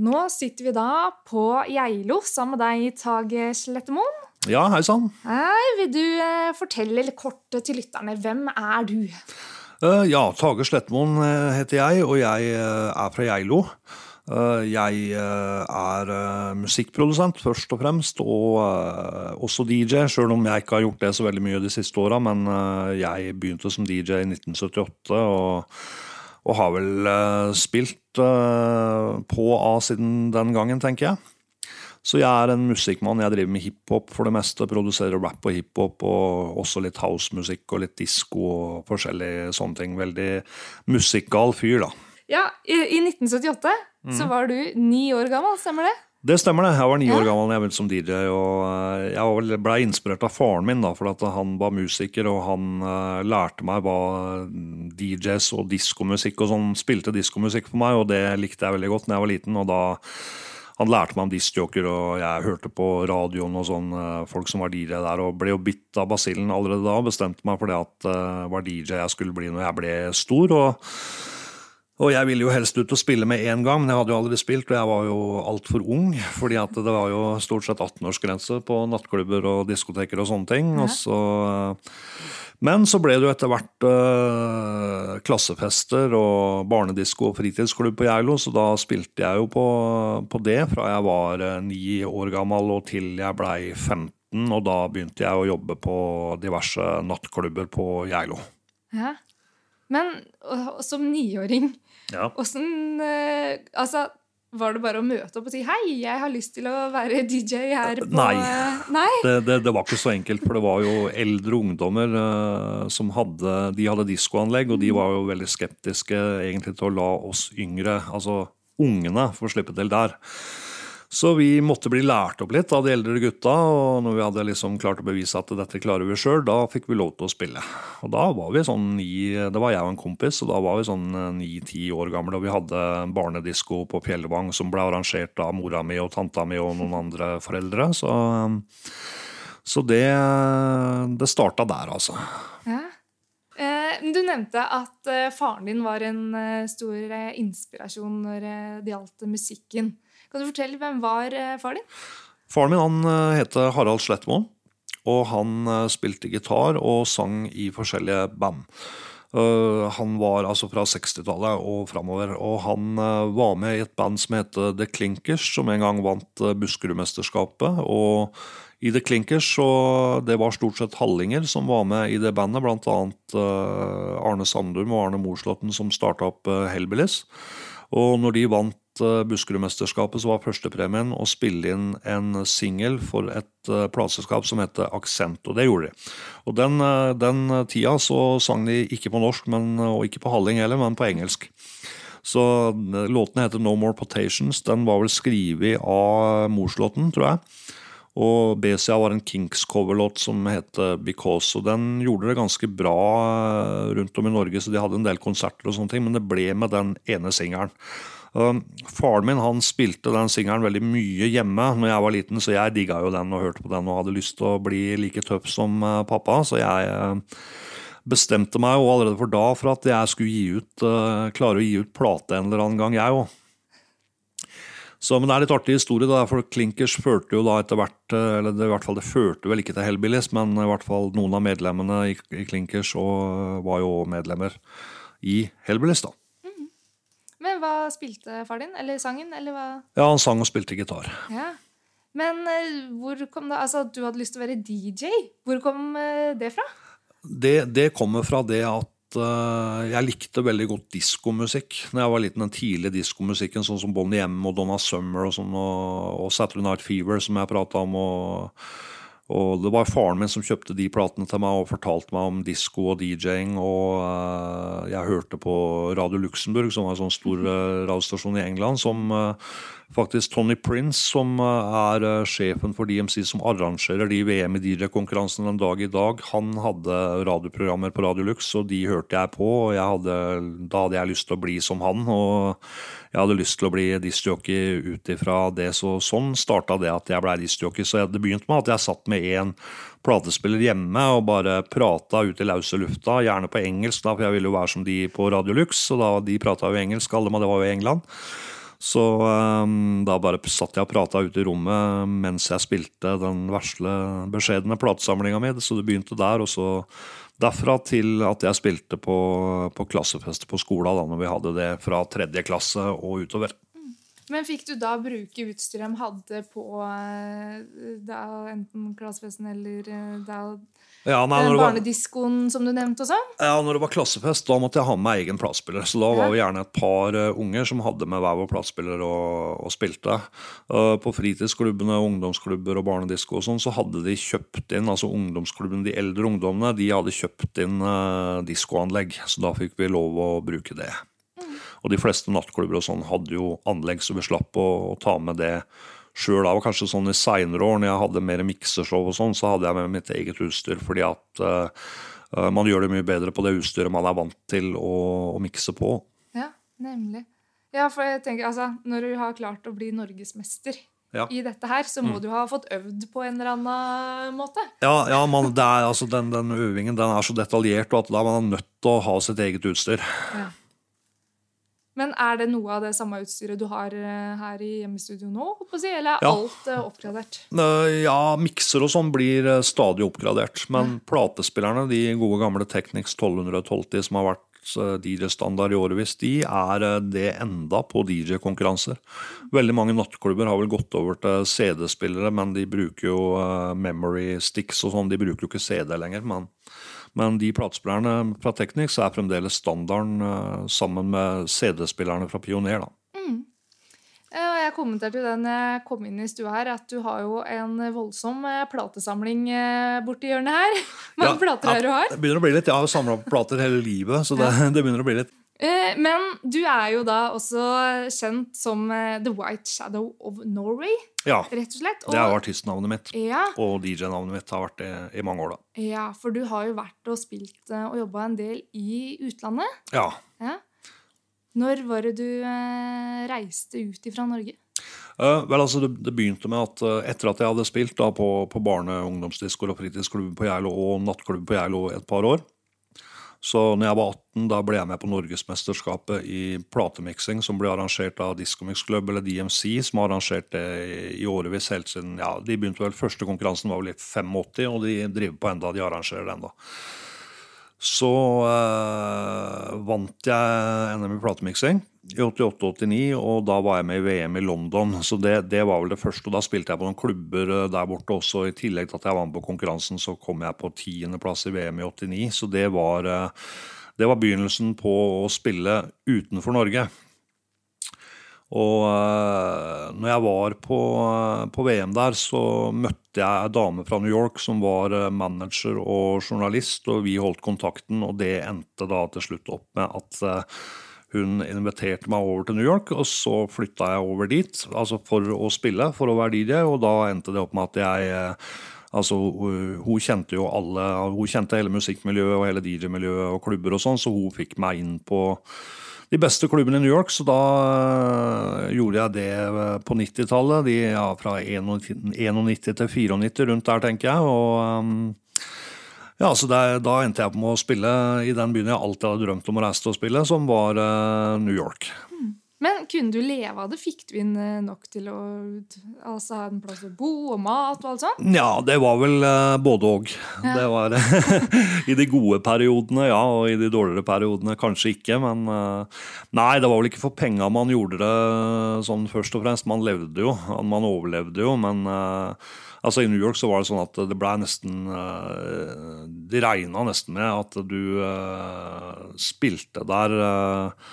Nå sitter vi da på Geilo sammen med deg, Tage Slettemoen. Ja, hei sann. Vil du eh, fortelle kort til lytterne, hvem er du? Eh, ja, Tage Slettmoen eh, heter jeg, og jeg er fra Geilo. Jeg er musikkprodusent først og fremst, og også DJ, sjøl om jeg ikke har gjort det så veldig mye de siste åra. Men jeg begynte som DJ i 1978, og, og har vel eh, spilt eh, på A siden den gangen, tenker jeg. Så jeg er en musikkmann. Jeg driver med hiphop for det meste. Produserer rap og hiphop, og også litt housemusikk og litt disko og forskjellige sånne ting. Veldig musikkgal fyr, da. Ja, I, i 1978 så var du ni år gammel, stemmer det? Det stemmer, det. Jeg var ni Ja. år gammel da jeg begynte som DJ. og eh, Jeg ble inspirert av faren min, da, for at han var musiker. Og han eh, lærte meg hva DJs og diskomusikk og sånn spilte diskomusikk for meg, og det likte jeg veldig godt da jeg var liten. og da han lærte meg om diskjoker, og jeg hørte på radioen og sånn, eh, folk som var DJ der, og ble jo bitt av basillen allerede da. og Bestemte meg for det at det var DJ jeg skulle bli når jeg ble stor. og og jeg ville jo helst ut og spille med en gang, men jeg hadde jo aldri spilt, og jeg var jo altfor ung. fordi at det var jo stort sett 18-årsgrense på nattklubber og diskoteker og sånne ting. Og så, men så ble det jo etter hvert øh, klassefester og barnedisko og fritidsklubb på Geilo, så da spilte jeg jo på, på det fra jeg var øh, ni år gammel og til jeg blei 15. Og da begynte jeg å jobbe på diverse nattklubber på Geilo. Ja. Men og, og som niåring, Ja. åssen eh, Altså, var det bare å møte opp og si 'hei, jeg har lyst til å være DJ her på Nei. Nei? det, det, det var ikke så enkelt, for det var jo eldre ungdommer uh, som hadde De hadde diskoanlegg, og de var jo veldig skeptiske egentlig til å la oss yngre, altså ungene, få slippe til der. Så vi måtte bli lært opp litt av de eldre gutta, og når vi hadde liksom klart å bevise at dette klarer vi sjøl, da fikk vi lov til å spille. Og da var vi sånn ni Det var jeg og en kompis, og da var vi sånn ni-ti år gamle, og vi hadde barnedisko på Fjellvang som ble arrangert av mora mi og tanta mi og noen andre foreldre, så så det, det starta der, altså. Ja. Eh, du nevnte at eh, faren din var en eh, stor eh, inspirasjon når eh, det gjaldt musikken. Kan du fortelle hvem var eh, far din? Faren min han eh, heter Harald Slettmo. og han eh, spilte gitar og sang i forskjellige band. Han var altså fra 60-tallet og framover, og han var med i et band som heter The Clinkers, som en gang vant Buskerudmesterskapet. Og i The Clinkers så det var stort sett hallinger som var med i det bandet, blant annet Arne Sandum og Arne Morslåtten som starta opp Hellbillies. Og når de vant Buskerudmesterskapet, så var førstepremien å spille inn en singel for et uh, plateselskap som heter Aksent, og det gjorde de. Og den, eh, den tida så sang de ikke på norsk, men, og ikke på halling heller, men på engelsk. Så eh, låten heter No More Potations. Den var vel skrevet av Morslåten, tror jeg. Og B-sida var en Kinks-coverlåt som heter Because. Og den gjorde det ganske bra eh, rundt om i Norge, så de hadde en del konserter og sånne ting, men det ble med den ene singelen. Um, faren min han spilte den singelen veldig mye hjemme når jeg var liten, så jeg digga jo den og hørte på den og hadde lyst til å bli like tøff som eh, pappa, så jeg eh, bestemte meg jo allerede for da for at jeg skulle gi ut, eh, klare å gi ut plate en eller annen gang, jeg òg. Så, men det er litt artig historie, da, for Klinkers førte jo da etter hvert Eller det, i hvert fall det førte vel ikke til Hellbillies, men i hvert fall noen av medlemmene i, i Klinkers og var jo medlemmer i Hellbillies, da. Men hva spilte far din? Eller sangen? Eller hva? Ja, han sang og spilte gitar. Ja. Men eh, hvor kom det Altså, at du hadde lyst til å være DJ. Hvor kom eh, det fra? Det, det kommer fra det at uh, jeg likte veldig godt diskomusikk Når jeg var liten. Den tidlige diskomusikken, sånn som Bonnie M og Donna Summer og, sånn, og, og Saturday Night Fever, som jeg prata om. og og det var faren min som kjøpte de platene til meg og fortalte meg om disko og DJ-ing. Og eh, jeg hørte på Radio Luxembourg, som var en sånn stor eh, radiostasjon i England, som eh, faktisk Tony Prince, som er sjefen for DMC, som arrangerer de VM i DJ-konkurransene den dag i dag, han hadde radioprogrammer på Radio Lux, og de hørte jeg på. og jeg hadde, Da hadde jeg lyst til å bli som han. og jeg hadde lyst til å bli discjockey ut ifra det, så sånn starta det at jeg ble discjockey. Så det begynte med at jeg satt med en platespiller hjemme og bare prata ut i lause lufta, gjerne på engelsk, da, for jeg ville jo være som de på Radio Lux, og da de prata jo engelsk, alle, men det var jo i England. Så um, da bare satt jeg og prata ute i rommet mens jeg spilte den vesle, beskjedne platesamlinga mi. Så det begynte der, og så derfra til at jeg spilte på, på klassefester på skolen, da når vi hadde det fra tredje klasse og utover. Men fikk du da bruke utstyret de hadde på da, enten klassefesten eller da ja, nei, Den barnediskoen som du nevnte også? Ja, når det var klassefest, da måtte jeg ha med meg egen platespiller. Så da var vi gjerne et par uh, unger som hadde med hver vår platespiller og, og spilte. Uh, på fritidsklubbene, ungdomsklubber og barnedisko og sånn, så hadde de kjøpt inn, altså ungdomsklubben, de eldre ungdommene, de hadde kjøpt inn uh, diskoanlegg. Så da fikk vi lov å bruke det. Mm. Og de fleste nattklubber og sånn hadde jo anlegg, så vi slapp å, å ta med det sjøl av. Kanskje sånn i seinere år, når jeg hadde mer mikseshow og sånn, så hadde jeg med mitt eget utstyr. Fordi at uh, man gjør det mye bedre på det utstyret man er vant til å, å mikse på. Ja, nemlig. Ja, for jeg tenker altså, Når du har klart å bli norgesmester ja. i dette her, så må mm. du ha fått øvd på en eller annen måte. Ja, ja man, er, altså, den, den, øvingen den er så detaljert, og at da er man nødt til å ha sitt eget utstyr. Ja. Men er det noe av det samme utstyret du har eh, her i hjemmestudio nå? Eller er ja. alt uh, oppgradert? Ja, mikser og sånn blir uh, stadig oppgradert. Men ja. platespillerne, de gode gamle Technics 1212 som har vært DJ-standard i årevis, de er det enda på DJ-konkurranser. Veldig mange nattklubber har vel gått over til CD-spillere, men de bruker jo memory sticks og sånn. De bruker jo ikke CD lenger. men men de platespillerne fra Technics er fremdeles standarden uh, sammen med CD-spillerne fra Pioner. da. Mm. Jeg kommenterte jo den jeg kom inn i stua her, at du har jo en voldsom eh, platesamling eh, borti hjørnet her. Mange ja, plater er du har? Det begynner å bli litt. Jeg har samla plater hele livet, så det, det begynner å bli litt. Men du er jo da også kjent som The White Shadow of Norway. Ja, rett og slett. Og, det er jo artistnavnet mitt. Ja. Og DJ-navnet mitt har vært det i mange år, da. Ja, for du har jo vært og spilt eh, og jobba en del i utlandet. Ja. ja. Når var det du eh, reiste ut ifra Norge? Uh, vel, altså, det, det, begynte med at uh, etter at jeg hadde spilt da, på, på barne-, ungdomsdiskoer og fritidsklubb på Geilo og nattklubb på Geilo et par år, så når jeg var 18, da ble jeg med på Norgesmesterskapet i platemiksing, som ble arrangert av Discomix Club, eller DMC, som har arrangert det i årevis helt siden ja, De begynte vel, Første konkurransen var vel i 85, og de driver på enda, de arrangerer det enda. Så øh, vant jeg NM i platemiksing i 88-89, og da var jeg med i VM i London. Så det, det, var vel det første. og Da spilte jeg på noen klubber eh, der borte også. I tillegg til at jeg var med på konkurransen, så kom jeg på tiendeplass i VM i 89. Så det var, eh, det var begynnelsen på å spille utenfor Norge. Og uh, når jeg var på, på, VM der, så møtte jeg ei dame fra New York som var manager og journalist, og vi holdt kontakten, og det endte da til slutt opp med at hun inviterte meg over til New York, og så flytta jeg over dit altså for å spille, for å være DJ, og da endte det opp med at jeg eh, Altså, Hun kjente jo alle, hun kjente hele musikkmiljøet og hele DJ-miljøet og klubber og sånn, så hun fikk meg inn på de beste klubbene i New York, så da uh, gjorde jeg det eh, på 90-tallet. Ja, fra 91 til 94 rundt der, tenker jeg. Og ja, så det, Da endte jeg på med å spille i den byen jeg alltid hadde drømt om å reise til å spille, som var uh, New York. Mm. Men kunne du leve av det? Fikk du inn eh, nok til å altså, ha en plass å bo og mat og alt sånt? Ja, det var vel uh, både og. Ja. Det var I de gode periodene, ja, og i de dårligere periodene kanskje ikke. Men uh, nei, det var vel ikke for penga man gjorde det sånn først og fremst. Man levde jo, man overlevde jo, men uh, Altså I New York så var det sånn at det ble nesten De regna nesten med at du uh, spilte der uh,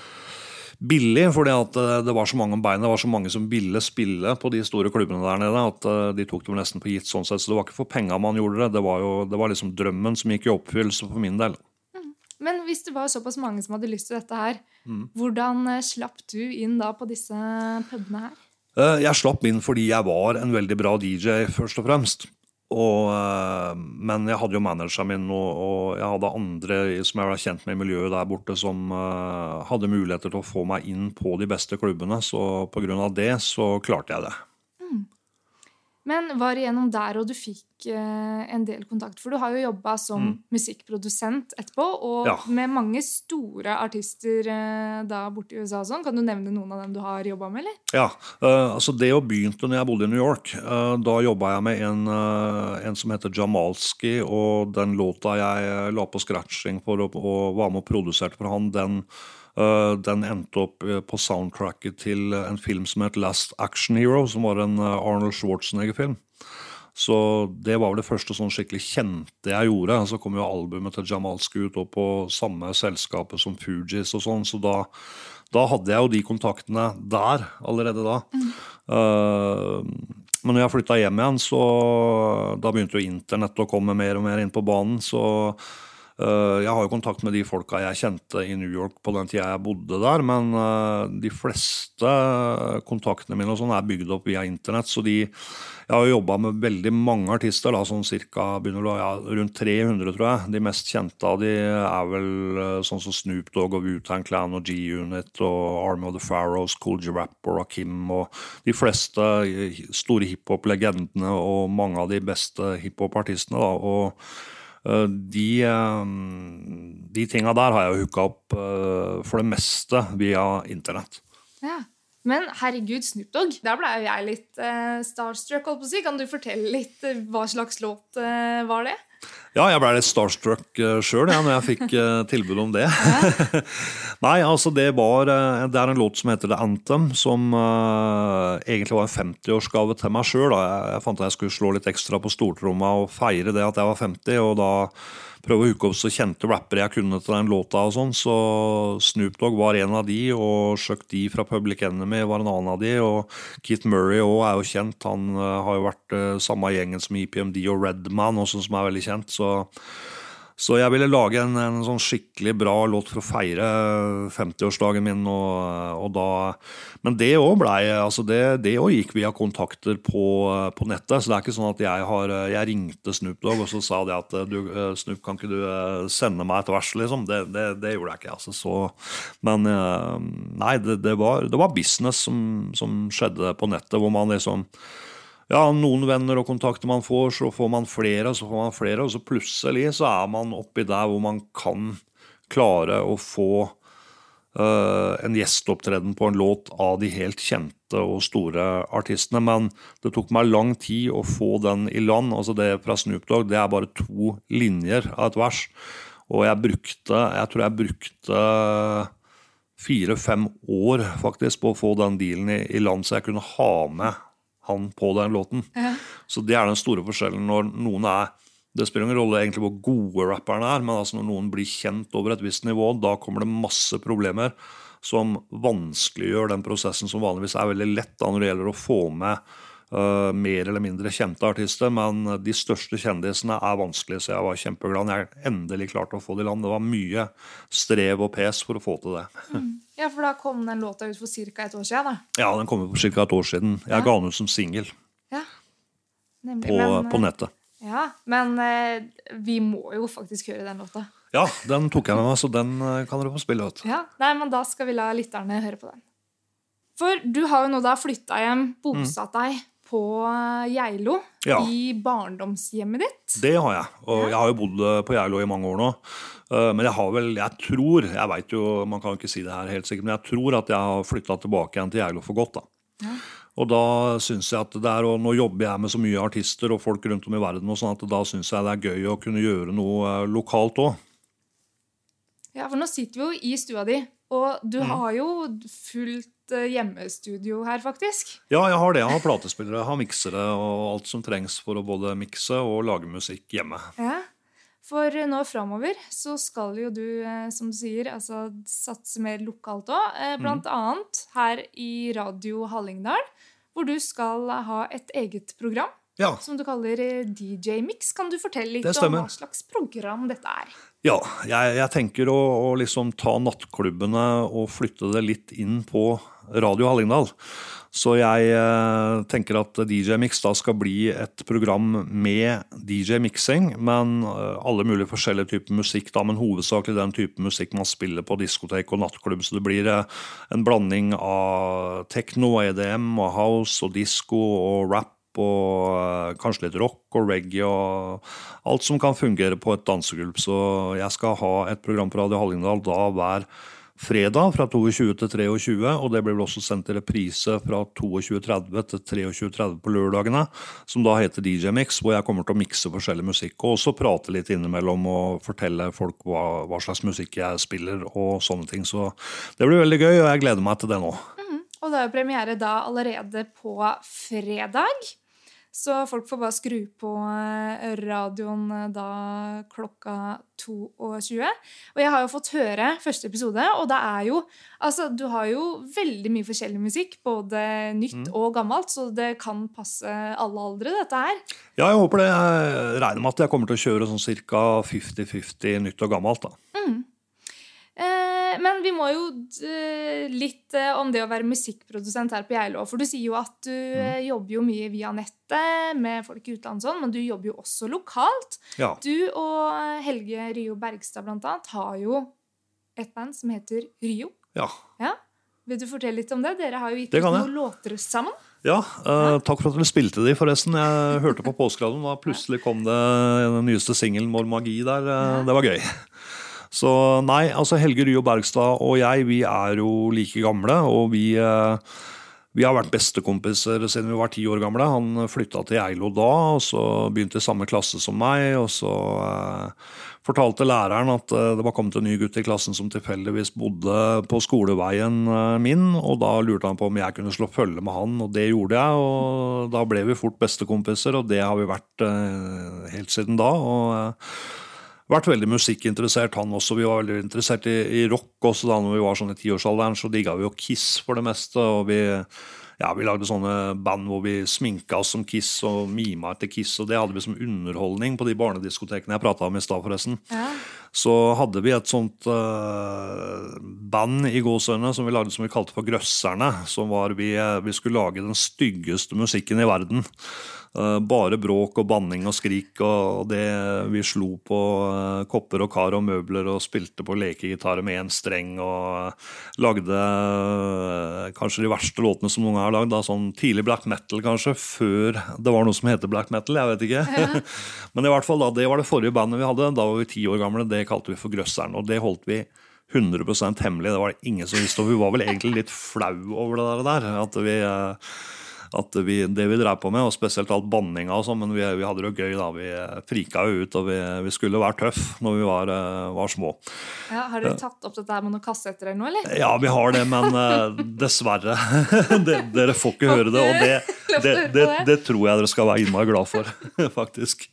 billig, fordi at det var så mange om beinet. Det var så mange som ville spille på de store klubbene der nede at de tok dem nesten på gitt. sånn sett, Så det var ikke for penga man gjorde det. Det var jo det var liksom drømmen som gikk i oppfyllelse for min del. Mm. Men hvis det var såpass mange som hadde lyst til dette her, mm. hvordan slapp du inn da på disse pubene her? Eh, jeg slapp inn fordi jeg var en veldig bra DJ, først og fremst. Og, eh, men jeg hadde jo manageren min, og, og, jeg hadde andre som jeg var kjent med i miljøet der borte, som uh, hadde muligheter til å få meg inn på de beste klubbene. Så pga. det så klarte jeg det. Men var det gjennom der og du fikk eh, en del kontakt? For du har jo jobba som Mm. musikkprodusent etterpå, og Ja. med mange store artister eh, da borte i USA og sånn. Kan du nevne noen av dem du har jobba med, eller? Ja, Uh, altså Det jo begynte når jeg bodde i New York. Uh, da jobba jeg med en, uh, en som heter Jamalski, og den låta jeg la på scratching for å, og var med og produserte for han, den, den endte opp eh, på soundtracket til en film som het Last Action Hero, som var en eh, Arnold Schwarzenegger-film. Så det var vel det første sånn skikkelig kjente jeg gjorde. Så kom jo albumet til Jamalski ut og på samme selskapet som Fugees og sånn, så da, da hadde jeg jo de kontaktene der allerede da. Eh, men når jeg flytta hjem igjen, så da begynte jo internett å komme mer og mer inn på banen. Så eh, jeg har jo kontakt med de folka jeg kjente i New York på den tida jeg bodde der, men eh, de fleste kontaktene mine og sånn er bygd opp via internett. Så de Jeg har jo jobba med veldig mange artister, da, sånn cirka begynner ja, rundt 300, tror jeg. De mest kjente av de er vel eh, sånn som Snoop Dogg og Wu-Tang Clan og G-Unit og Army of the Pharaohs, Cool G Rapper og Kim og de fleste eh, store hiphop-legendene og mange av de beste hiphop-artistene. da, og eh, de, eh, de tinga der har jeg jo hooka opp eh, for det meste via internett. Ja. Men herregud, Snoop Dogg, der ble jo jeg litt eh, starstruck. holdt på å si. Kan du fortelle litt eh, hva slags låt eh, var det? Ja, jeg ble litt starstruck uh, sjøl ja, når jeg fikk eh, tilbud om det. Nei, altså det var eh, Det er en låt som heter The Anthem, som uh, egentlig var en 50-årsgave til meg sjøl. Jeg, jeg fant at jeg skulle slå litt ekstra på stortromma og feire det at jeg var 50, og da prøve å hooke opp så kjente rappere jeg kunne til den låta og sånn. Så Snoop Dogg var en av de, og Chuck D fra Public Enemy var en annen av de. Og Keith Murray også er jo kjent. Han eh, har jo vært samme gjengen som EPMD og Redman, også som er veldig kjent. Så, så jeg ville lage en, en sånn skikkelig bra låt for å feire 50-årsdagen min. Og, og da, men det òg blei altså det, det gikk via kontakter på, på nettet. Så det er ikke sånn at jeg har Jeg ringte Snoop Dogg og så sa det at du, Snoop, kan ikke du eh, sende meg et vers, liksom? Det, det, det gjorde jeg ikke. altså så, Men eh, nei, det, var, det var business som, som skjedde på nettet, hvor man liksom ja, noen venner og kontakter man får, så får man flere, så får man flere, og så plutselig så er man oppi der hvor man kan klare å få uh, en gjesteopptreden på en låt av de helt kjente og store artistene. Men det tok meg lang tid å få den i land. altså Det fra Snoop Dogg det er bare to linjer av et vers. Og jeg brukte Jeg tror jeg brukte fire-fem år faktisk på å få den dealen i, i land, så jeg kunne ha med han på den låten. Så det er den store forskjellen når noen er Det spiller ingen rolle egentlig hvor gode rapperne er, men altså når noen blir kjent over et visst nivå, da kommer det masse problemer som vanskeliggjør den prosessen som vanligvis er veldig lett da når det gjelder å få med uh, mer eller mindre kjente artister. Men de største kjendisene er vanskelig, så jeg var kjempeglad når jeg endelig klarte å få det i land. Det var mye strev og pes for å få til det. Ja, for da kom den låta ut for ca. et år siden. da. Ja, den kom ut for ca. et år siden. Jeg ga den ut som singel Ja, nemlig. på, men, på eh, nettet. Ja, men eh, vi må jo faktisk høre den låta. Ja, den tok jeg med meg, så den eh, kan dere få spille. Vet. Ja, nei, men Da skal vi la lytterne høre på den. For du har jo nå da flytta hjem, bosatt deg på eh, Geilo. Ja. I barndomshjemmet ditt. Det har jeg. Og jeg har jo bodd eh, på Geilo i mange år nå. Eh, Men jeg har vel, jeg tror, jeg vet jo, man kan ikke si det her helt sikkert, men jeg tror at jeg har flytta tilbake igjen til Geilo for godt. da. Ja. Og da synes jeg at det er, og Nå jobber jeg med så mye artister og folk rundt om i verden, og sånn at da syns jeg det er gøy å kunne gjøre noe lokalt òg. Ja, for nå sitter vi jo i stua di, og du Mm. har jo fullt hjemmestudio her, faktisk. Ja, jeg har det. Jeg har platespillere, jeg har miksere og alt som trengs for å både mikse og lage musikk hjemme. Ja. For eh, nå framover så skal jo du, eh, som du sier, altså satse mer lokalt òg. Mm. Blant annet her i Radio Hallingdal, hvor du skal ha et eget program Ja, som du kaller eh, DJ Mix. Kan du fortelle litt om hva slags program dette er? Ja, jeg, jeg tenker å, å liksom ta nattklubbene og flytte det litt inn på Radio Hallingdal. Så jeg eh, tenker at DJ Mix da skal bli et program med DJ-miksing, men eh, alle mulige forskjellige typer musikk, da, men hovedsakelig den type musikk man spiller på diskotek og nattklubb. Så det blir eh, en blanding av tekno, EDM, og house og disko og rap og kanskje litt rock og reggae og alt som kan fungere på et dansegulv. Så jeg skal ha et program på Radio Hallingdal da hver fredag fra 22 til 23, og det blir vel også sendt i reprise fra 22.30 til 23.30 på lørdagene, som da heter DJ Mix, hvor jeg kommer til å mikse forskjellig musikk og også prate litt innimellom og fortelle folk hva, hva slags musikk jeg spiller og sånne ting. Så det blir veldig gøy, og jeg gleder meg til det nå. Mm, og det er jo premiere da allerede på fredag. Så folk får bare skru på eh, radioen eh, da klokka 22. Og jeg har jo fått høre første episode, og det er jo Altså, du har jo veldig mye forskjellig musikk, både nytt mm. og gammelt, så det kan passe alle aldre, dette her. Ja, jeg håper det. Jeg regner med at jeg kommer til å kjøre sånn ca. 50-50 nytt og gammelt, da. Mm. Eh, men vi må jo eh, litt eh, om det å være musikkprodusent her på Geilo. For du sier jo at du mm. jobber jo mye via nettet med folk i utlandet, sånn, men du jobber jo også lokalt. Ja. Du og Helge Rio Bergstad blant annet har jo et band som heter Rio. Ja. ja. Vil du fortelle litt om det? Dere har jo gitt ut noen låter sammen. Ja, uh, takk for at dere spilte de, forresten. Jeg hørte på påskeradioen, og plutselig kom det den nyeste singelen 'Vår magi' der. Uh, det var gøy. Så nei, altså Helge Ryo Bergstad og jeg, vi er jo like gamle, og vi, eh, vi har vært bestekompiser siden vi var ti år gamle. Han flytta til Geilo da, og så begynte i samme klasse som meg. Og så eh, fortalte læreren at eh, det var kommet en ny gutt i klassen som tilfeldigvis bodde på skoleveien eh, min, og da lurte han på om jeg kunne slå følge med han, og det gjorde jeg. Og da ble vi fort bestekompiser, og det har vi vært helt siden da. og vært veldig musikkinteressert, han også. Vi var veldig interessert i, i rock også da når vi var sånn i tiårsalderen. Så digga vi jo Kiss for det meste. og vi, ja, vi lagde sånne band hvor vi sminka oss som Kiss og mima etter Kiss. Og det hadde vi som underholdning på de barnediskotekene jeg prata om i stad, forresten. Ja. Så hadde vi et sånt uh, band i gåsøgne som vi lagde som vi kalte for Grøsserne. Som var vi, vi skulle lage den styggeste musikken i verden. Eh, bare bråk og banning og skrik og det vi slo på eh, kopper og kar og møbler og spilte på lekegitarer med én streng og lagde eh, kanskje de verste låtene som noen har lagd. Sånn tidlig black metal, kanskje, før det var noe som heter black metal. Jeg vet ikke. Ja. Men i hvert fall da, det var det forrige bandet vi hadde. Da var vi ti år gamle. Det kalte vi for Grøsseren. Og det holdt vi 100% hemmelig. Det var det ingen som visste. Og vi var vel egentlig litt flau over det der. At vi at vi, det vi drev på med, og spesielt alt banninga og sånn, men vi, vi, hadde det jo gøy da. Vi frika jo ut, og vi, vi skulle være tøff når vi var, eh, var små. Ja, har dere tatt opp dette med noen kassetter eller noe, eller? Ja, vi har det, men dessverre. det, dere får ikke høre det, og det, det, det tror jeg dere skal være innmari glad for, faktisk.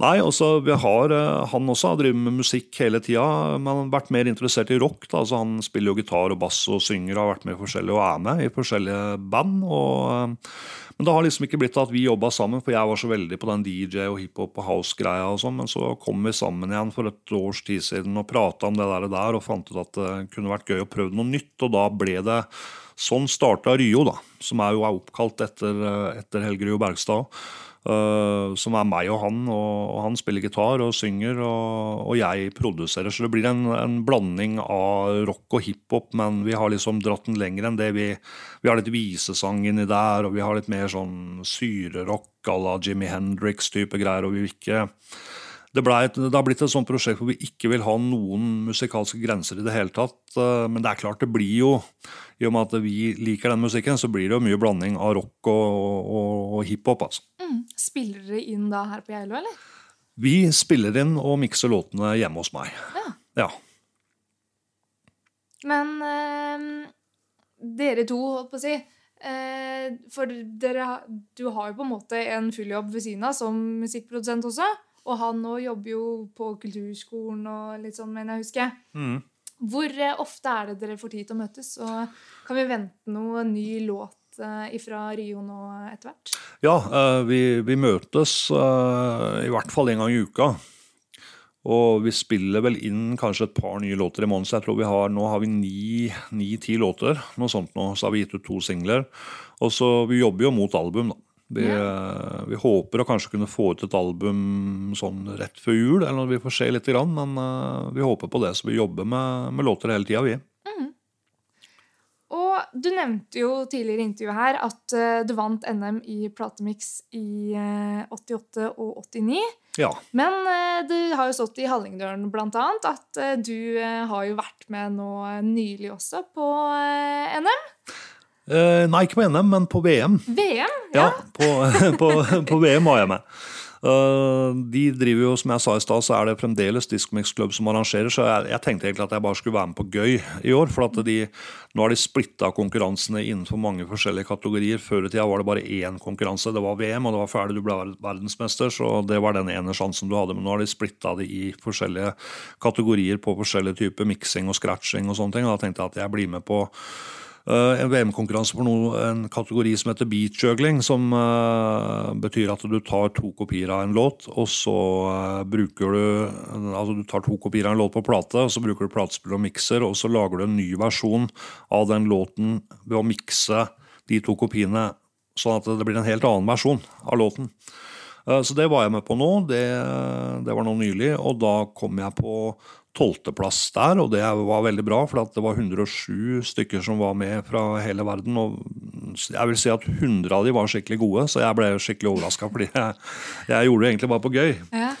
Nei, også, vi har, eh, Han også har drevet med musikk hele tida, men har vært mer interessert i rock. Da. Altså, han spiller jo gitar og bass og synger og har vært med forskjellige og er med i forskjellige band. Og, eh, men det har liksom ikke blitt at vi jobba sammen, for jeg var så veldig på den DJ og hiphop og house-greia. og sånn, Men så kom vi sammen igjen for et års tid siden og prata om det der, og fant ut at det kunne vært gøy å prøve noe nytt. Og da ble det Sånn starta Ryo, da, som er jo oppkalt etter, eh, etter Helge Ryo Bergstad. Uh, som er meg og han. Og, og han spiller gitar og synger, og, og, jeg produserer. Så det blir en, en blanding av rock og hiphop, men vi har liksom dratt den lenger enn det. Vi, vi har litt visesang inni der, og vi har litt mer sånn syrerock à la Jimmy Hendrix-type greier. og vi ikke det, et, det, har blitt et sånt prosjekt hvor vi ikke vil ha noen musikalske grenser i det hele tatt. Eh, men det er klart det blir jo, i og med at vi liker den musikken, så blir det jo mye blanding av rock og, og, og hiphop. Altså. Mm. Spiller dere inn da her på Geilo, eller? Vi spiller inn og mikser låtene hjemme hos meg. Ja. ja. Men øh, dere to, holdt på å si øh, For dere, du har jo på en måte en full jobb ved siden av som musikkprodusent også. Og han nå jobber jo på kulturskolen og litt sånn, mener jeg husker. Mm. Hvor eh, ofte er det dere får tid til å møtes? Og kan vi vente noe ny låt eh, fra Rio nå etter hvert? Ja, eh, vi, vi, møtes i hvert fall en gang i uka. Og vi spiller vel inn kanskje et par nye låter i måneden. Så jeg tror vi har, nå har vi ni-ti låter. Noe sånt nå. Så har vi gitt ut to singler. Og så Vi jobber jo mot album, da. Vi, ja. vi, håper å kanskje kunne få ut et album sånn rett før jul, eller vi får se litt, men uh, vi håper på det. Så vi jobber med, med låter hele tida, vi. Du nevnte jo tidligere i intervjuet her at uh, du vant NM i platemix i uh, 88 og 89. Ja. Men uh, det har jo stått i Hallingdølen annet at du har jo vært med nå nylig også på NM. nei, ikke på NM, men på VM. VM, ja. ja på, på, på VM var jeg med. Eh, de driver jo, som jeg sa i stad, så er det fremdeles Discomix Club som arrangerer, så jeg, jeg, tenkte egentlig at jeg bare skulle være med på gøy i år. For at de, nå har de splitta konkurransene innenfor mange forskjellige kategorier. Før i tida var det bare én konkurranse, det var VM, og det var ferdig, du ble verdensmester. Så det var den ene sjansen du hadde. Men nå har de splitta det i forskjellige kategorier på forskjellige typer miksing og scratching og sånne ting. Og da tenkte jeg at jeg blir med på en VM-konkurranse for noe, en kategori som heter beatjuggling, som uh, betyr at du tar to kopier av en låt, og så uh, bruker du Altså du tar to kopier av en låt på plate, og så bruker du platespill og mikser, og så lager du en ny versjon av den låten ved å mikse de to kopiene, sånn at det blir en helt annen versjon av låten. Så det var jeg med på nå. Det, det var nå nylig, og da kom jeg på tolvteplass der, og det var veldig bra, for det var 107 stykker som var med fra hele verden. og Jeg vil si at 100 av de var skikkelig gode, så jeg ble skikkelig overraska. Fordi jeg, jeg, gjorde det egentlig bare på gøy. Ja.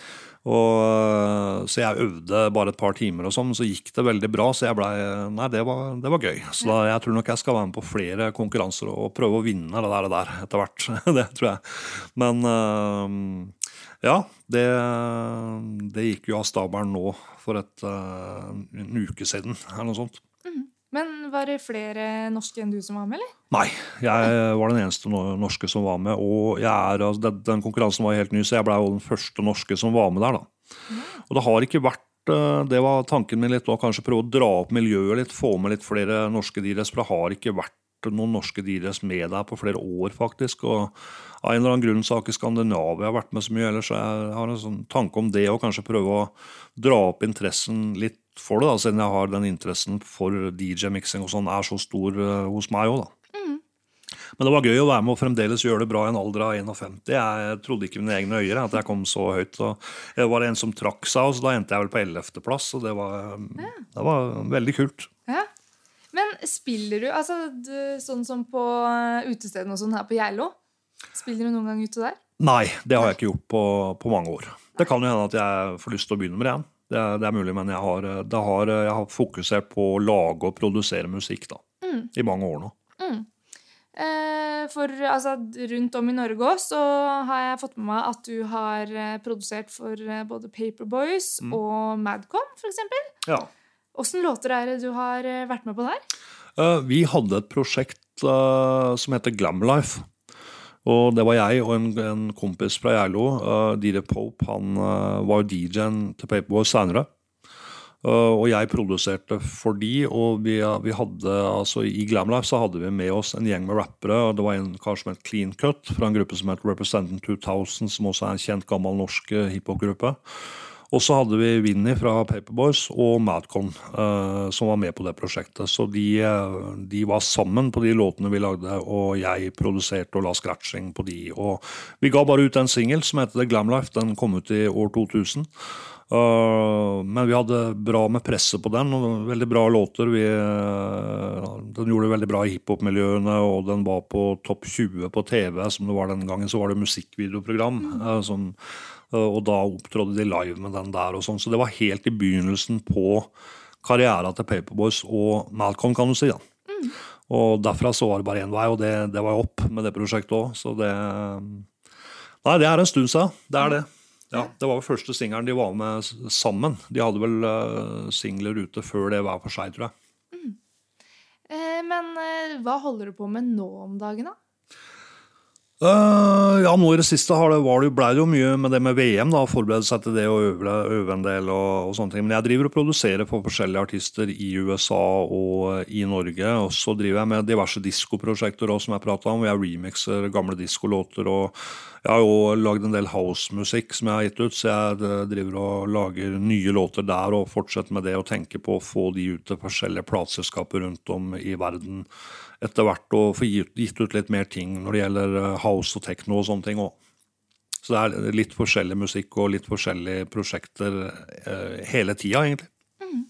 Og, så jeg øvde bare et par timer, og sånn, så gikk det veldig bra. Så jeg ble, nei, det var, det var gøy. Så da, jeg tror nok jeg skal være med på flere konkurranser og prøve å vinne det der, det der etter hvert. det tror jeg. Men uh, ja, det, det, gikk jo av stabelen nå for et, uh, en uke siden, eller noe sånt. Mm. Men var det flere norske enn du som var med, eller? Nei, jeg var den eneste norske som var med. Og er, altså, den, den, konkurransen var helt ny, så jeg ble jo den første norske som var med der. da. Mm. Og det har ikke vært eh, det var tanken min litt, å kanskje prøve å dra opp miljøet litt, få med litt flere norske dealers. For det har ikke vært noen norske DJs med der på flere år, faktisk. og Av en eller annen grunn så har ikke Skandinavia vært med så mye. ellers Jeg har en sånn tanke om det, og kanskje prøve å dra opp interessen litt for det. da, Siden jeg har den interessen for DJ-miksing og sånn er så stor uh, hos meg òg, da. Mm. Men det var gøy å være med og fremdeles gjøre det bra i en alder av 51. Jeg trodde ikke mine egne øyne at jeg kom så høyt. Så det var en som trakk seg, og så da endte jeg vel på 11.-plass. Og det var, det var veldig kult. Men spiller du, altså du, sånn som på eh, utestedene og sånn her på Geilo? Spiller du noen gang ute der? Nei, det har jeg ikke gjort på, på mange år. Det kan jo hende at jeg får lyst til å begynne med det igjen. Det, det, er mulig, men jeg har, har, jeg har, fokusert på å lage og produsere musikk da, mm. i mange år nå. Mm. Eh, for altså, rundt om i Norge òg så har jeg fått med meg at du har eh, produsert for eh, både Paperboys mm. og for f.eks. Ja. Åssen låter er det du har eh, vært med på der? Uh, vi hadde et prosjekt uh, som heter Glamlife. Og det var jeg og en, en kompis fra Gjerlo. uh, Dire Pope. Han uh, var DJ-en til Paperboy seinere. Uh, og jeg produserte for de, og vi, vi hadde, altså I Glamlife så hadde vi med oss en gjeng med rappere. og Det var en kar som het Clean Cut, fra en gruppe som het Representant 2000, som også er en kjent gammel norsk hiphop-gruppe. Og så hadde vi Vinni fra Paperboys og Madcon uh, som var med på det prosjektet. Så de, eh, de, var sammen på de låtene vi lagde, og jeg produserte og la scratching på de. Og vi ga bare ut en singel som heter The Glam Life. Den kom ut i år 2000. Uh, eh, men vi hadde bra med presse på den, og veldig bra låter. Vi, uh, den gjorde veldig bra i hiphop-miljøene, og den var på topp 20 på TV, som det var den gangen. Så var det musikkvideoprogram. Uh, som og da opptrådte de live med den der og sånn. Så det var helt i begynnelsen på karrieren til Paperboys og Malcolm, kan du si. da. Mm. Og derfra så var det bare én vei, og det, det var opp med det prosjektet òg. Så det Nei, det er en stund siden. Det er det. Ja, Det var vel første singelen de var med sammen. De hadde vel uh, singler ute før det hver for seg, tror jeg. Mm. Eh, men eh, hva holder du på med nå om dagen, da? Uh, ja, nå i det siste har det, var det, ble det jo mye med det med VM. da, Forberede seg til det og øve, øve en del. og, og, sånne ting. Men jeg driver og produserer for forskjellige artister i USA og i Norge. Og så driver jeg med diverse diskoprosjekter som jeg prata om. Jeg remixer gamle diskolåter. og Jeg har jo lagd en del housemusikk som jeg har gitt ut, så jeg eh, driver og lager nye låter der og fortsetter med det og tenker på å få de ut til forskjellige plateselskaper rundt om i verden etter hvert å få gitt, ut litt mer ting når det gjelder eh, house og techno og sånne ting òg. Så det er litt forskjellig musikk og litt forskjellige prosjekter eh, hele tida, egentlig. Mm.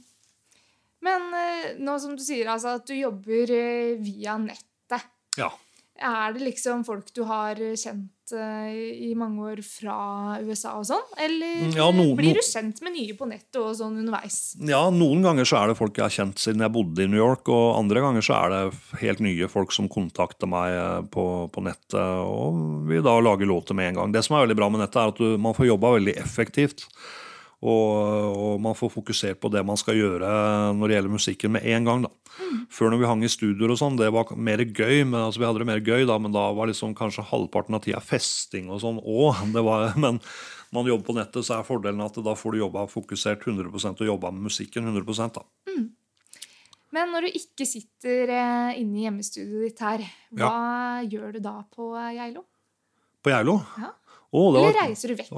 Men eh, eh, nå som du sier altså, at du jobber eh, via nettet, Ja. er det liksom folk du har kjent eh, i mange år fra USA og sånn? Eller Ja, no- blir du kjent med nye på nettet og sånn underveis? Ja, Noen ganger så er det folk jeg har kjent siden jeg bodde i New York, og andre ganger så er det helt nye folk som kontakter meg eh, på, på nettet og vi da lager låter med en gang. Det som er veldig bra med nettet, er at du, man får jobba veldig effektivt. Og, og man får fokusert på det man skal gjøre når det gjelder musikken med en gang. da. Før når vi hang i studioer og sånn, det var mer gøy, men altså vi hadde det mer gøy da, men da var liksom kanskje halvparten av tida festing og sånn òg. Men når man jobber på nettet, så er fordelen at da får du jobba fokusert 100% og jobba med musikken 100% da. Men når du ikke sitter eh, inne i hjemmestudioet ditt her, hva gjør du da på eh, Geilo? På Geilo? Ja. Det var, Eller reiser du vekk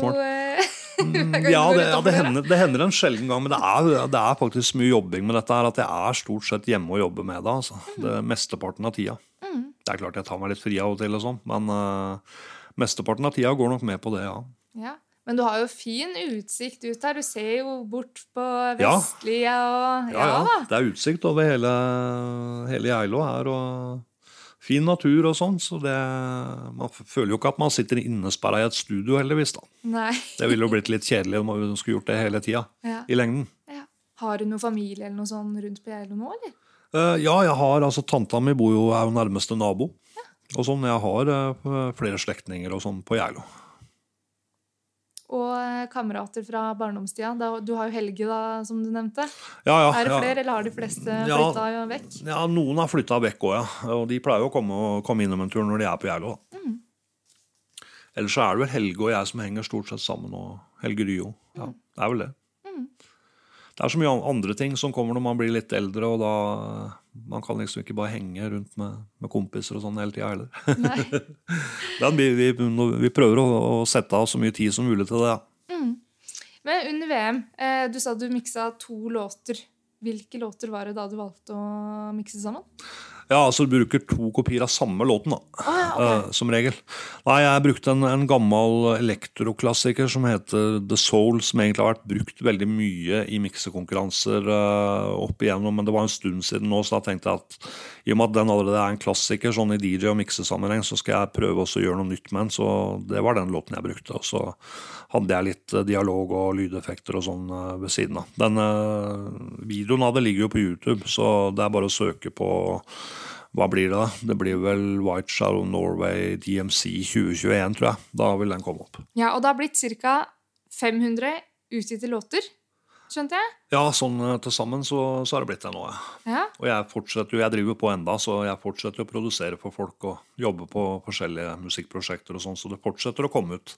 fra. Eh, Mm, ja, det, ja det, hender, det hender en sjelden gang, men det er, det er faktisk mye jobbing med dette. her, At jeg er stort sett hjemme og jobber med det. altså. Det er Mesteparten av tida. Mm. Det er klart jeg tar meg litt fri av og til, og sånn, men uh, mesteparten av tida går nok med på det, ja. Ja. Men du har jo fin utsikt ut her. Du ser jo bort på vestlia og Ja, ja. ja. Det er utsikt over hele, hele Geilo her. og Fin natur og sånn, så det, man føler jo ikke at man sitter innesperra i et studio, heldigvis. da. Nei. Det ville jo blitt litt kjedelig om man skulle gjort det hele tida. Ja. I lengden. Ja. Har du noe familie eller noe sånn rundt på Geilo nå, eller? Uh, ja, jeg har, altså Tanta mi bor jo, er jo nærmeste nabo. Og sånn, Jeg har uh, flere slektninger og sånn på Geilo. Og eh, kamerater fra barndomstida. Da, du har jo Helge, da, som du nevnte. Ja, ja, Er det ja. flere, eller har de fleste Ja. flytta vekk? Ja, Noen har flytta vekk òg, ja. Og de pleier jo å komme, komme innom en tur når de er på Geilo. Mm. Ellers så er det vel Helge og jeg som henger stort sett sammen, og Helge Ryo. Ja, det er vel det. Mm. Det er så mye andre ting som kommer når man blir litt eldre, og da Man kan liksom ikke bare henge rundt med, med kompiser og sånn hele tida heller. Vi, vi, vi prøver å, å sette av så mye tid som mulig til det. ja. Men under VM, eh, du sa du miksa to låter. Hvilke låter var det da du valgte å mikse sammen? Ja, altså du bruker to kopier av samme låten, da. Ah, ja, okay. uh, som regel. Nei, jeg brukte en, en gammel elektroklassiker som heter The Soul, som egentlig har vært brukt veldig mye i miksekonkurranser uh, opp igjennom, men det var en stund siden nå, så da tenkte jeg at i og med at den allerede er en klassiker sånn i DJ- og miksesammenheng, så skal jeg prøve å gjøre noe nytt med den, så det var den låten jeg brukte. Og så hadde jeg litt eh, dialog og lydeffekter og sånn uh, ved siden av. Den videoen av det ligger jo på YouTube, så det er bare å søke på hva blir det da? Det blir vel White Shadow Norway DMC 2021, tror jeg. Da vil den komme opp. Ja, og det har blitt ca. 500 utgitte låter, skjønte jeg? Ja, sånn eh, til sammen så, så har det blitt det nå, ja. Og jeg fortsetter jo, jeg driver på enda, så jeg fortsetter å produsere for folk og jobbe på forskjellige musikkprosjekter og sånn, så det fortsetter å komme ut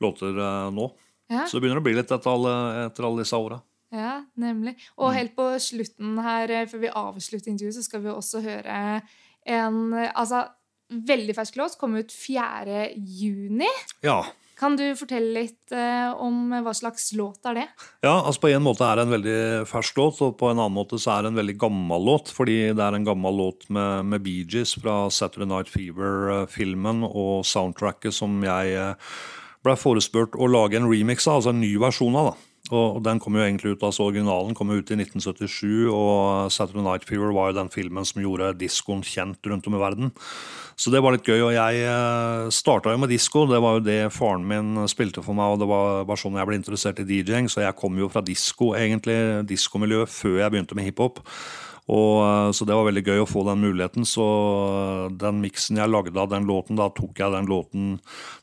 låter eh, nå. Ja. Så det begynner å bli litt etter alle, etter alle disse åra. Ja, nemlig. Og Mm. helt på slutten her, eh, før vi avslutter intervjuet, så skal vi også høre en eh, altså, veldig fersk låt. Kom ut 4. juni. Ja. Kan du fortelle litt eh, om hva slags låt er det? Ja, altså På en måte er det en veldig fersk låt, og på en annen måte så er det en veldig gammel låt. Fordi det er en gammel låt med, med Bee Gees fra Saturday Night Fever-filmen og soundtracket som jeg eh, ble forespurt å lage en remix av, altså en ny versjon av. da. Og Den kom jo egentlig ut, altså Originalen kom jo ut i 1977, og Saturday Night Fever var jo den filmen som gjorde diskoen kjent rundt om i verden. Så det var litt gøy. Og jeg starta jo med disko. Det var jo det faren min spilte for meg, og det var, var sånn jeg ble interessert i DJ-ing. Så jeg kom jo fra disko, egentlig, diskomiljøet, før jeg begynte med hiphop. Og, eh, så det var veldig gøy å få den muligheten. Så eh, den miksen jeg lagde av den låten, da tok jeg den låten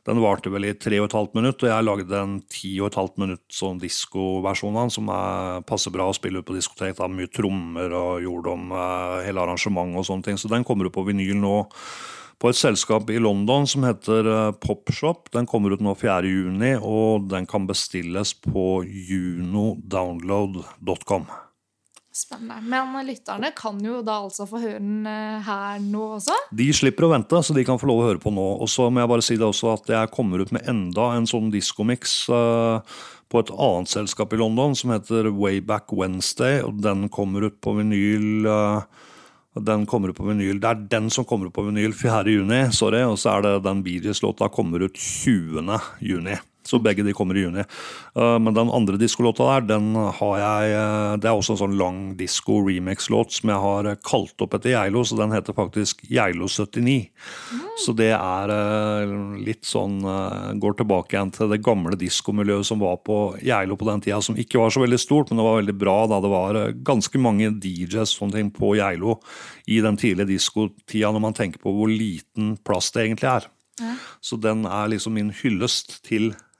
Den varte vel i tre og et halvt minutt, og jeg lagde en ti og et halvt minutt sånn diskoversjon av den, som er, passer bra å spille ut på diskotek. Da, mye trommer og gjorde om eh, hele arrangementet og sånne ting. Så den kommer ut på vinyl nå på et selskap i London som heter eh, Popshop. Den kommer ut nå 4.6, og den kan bestilles på junodownload.com. Spennende. Men lytterne kan jo da altså få høre den eh, her nå også. De slipper å vente, så de kan få lov å høre på nå. Og så må jeg bare si det også at jeg kommer ut med enda en sånn diskomiks uh, på et annet selskap i London som heter Wayback Wednesday, og den kommer ut på vinyl uh, den kommer ut på vinyl. Det er den som kommer ut på vinyl 4. juni, sorry, og så er det den Bee Gees-låta kommer ut 20. Så begge de kommer i juni. Uh, men den andre diskolåta der, den har jeg uh, Det er også en sånn lang disko-remix-låt som jeg har kalt opp etter Geilo, så den heter faktisk Geilo 79. Mm. Så det er litt sånn Går tilbake igjen til det gamle diskomiljøet som var på Geilo på den tida, som ikke var så veldig stort, men det var veldig bra da det var ganske mange DJs sånne ting på Geilo i den tidlige diskotida, når man tenker på hvor liten plass det egentlig er. Ja. Så den er liksom min hyllest til Geilo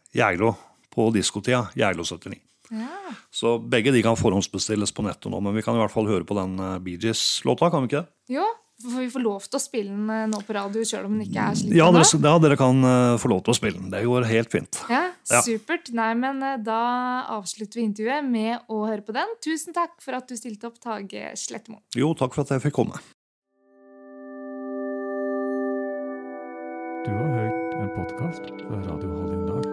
på diskotida. Geilo 79. Ja. Så begge de kan forhåndsbestilles på nettet nå, men vi kan i hvert fall høre på den uh, Bee Gees-låta, kan vi ikke det? Jo, for vi får lov til å spille den eh, nå på radio selv om den ikke er slik. Ja, dere, ja, dere kan uh, få lov til å spille den. Det går helt fint. Ja, Supert. Nei, men da avslutter vi intervjuet med å høre på den. Tusen takk for at du stilte opp, Tage Slettemo. Jo, takk for at jeg fikk komme. Du har hørt en podkast fra Radio Hallingdal.